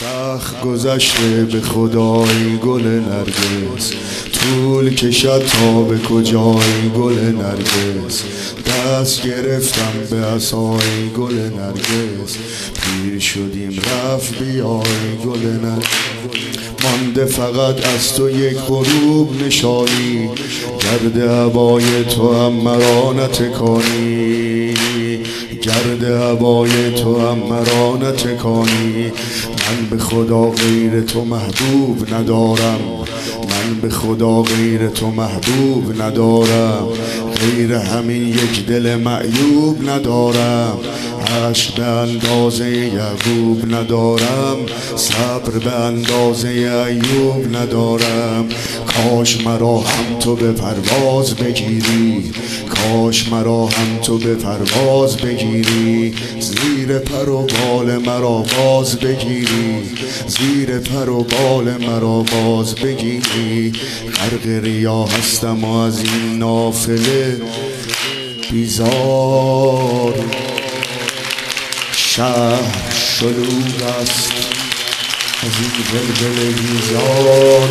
سخت گذشته به خدای گل نرگس. طول کشد تا به کجای گل نرگس. دست گرفتم به اصای گل نرگس. پیر شدیم رفت بیای گل نرگس. مانده فقط از تو یک غروب نشانی. گرد هوای تو هم مرا نتکانی. گرد هوای تو هم مرا نتکانی. من به خدا غیر تو محبوب ندارم. من به خدا غیر تو محبوب ندارم. غیر همین یک دل معیوب ندارم. عشق به اندازه یعقوب ندارم. صبر به اندازه ایوب ندارم. کاش مرا هم تو به پرواز بگیری. کاش مرا هم تو به پرواز بگیری. زیر پر و بال مرا باز بگیری. زیر پر و بال مرا باز بگیری. غرق ریا هستم و از این نافله بیزار. شهر شلوغ است. از این بلبل بیزار.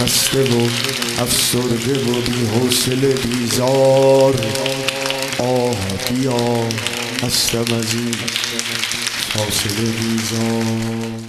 خسته و افسرده و بی حوصله بیزار. آه بیا. هستم از این فاصله بیزار.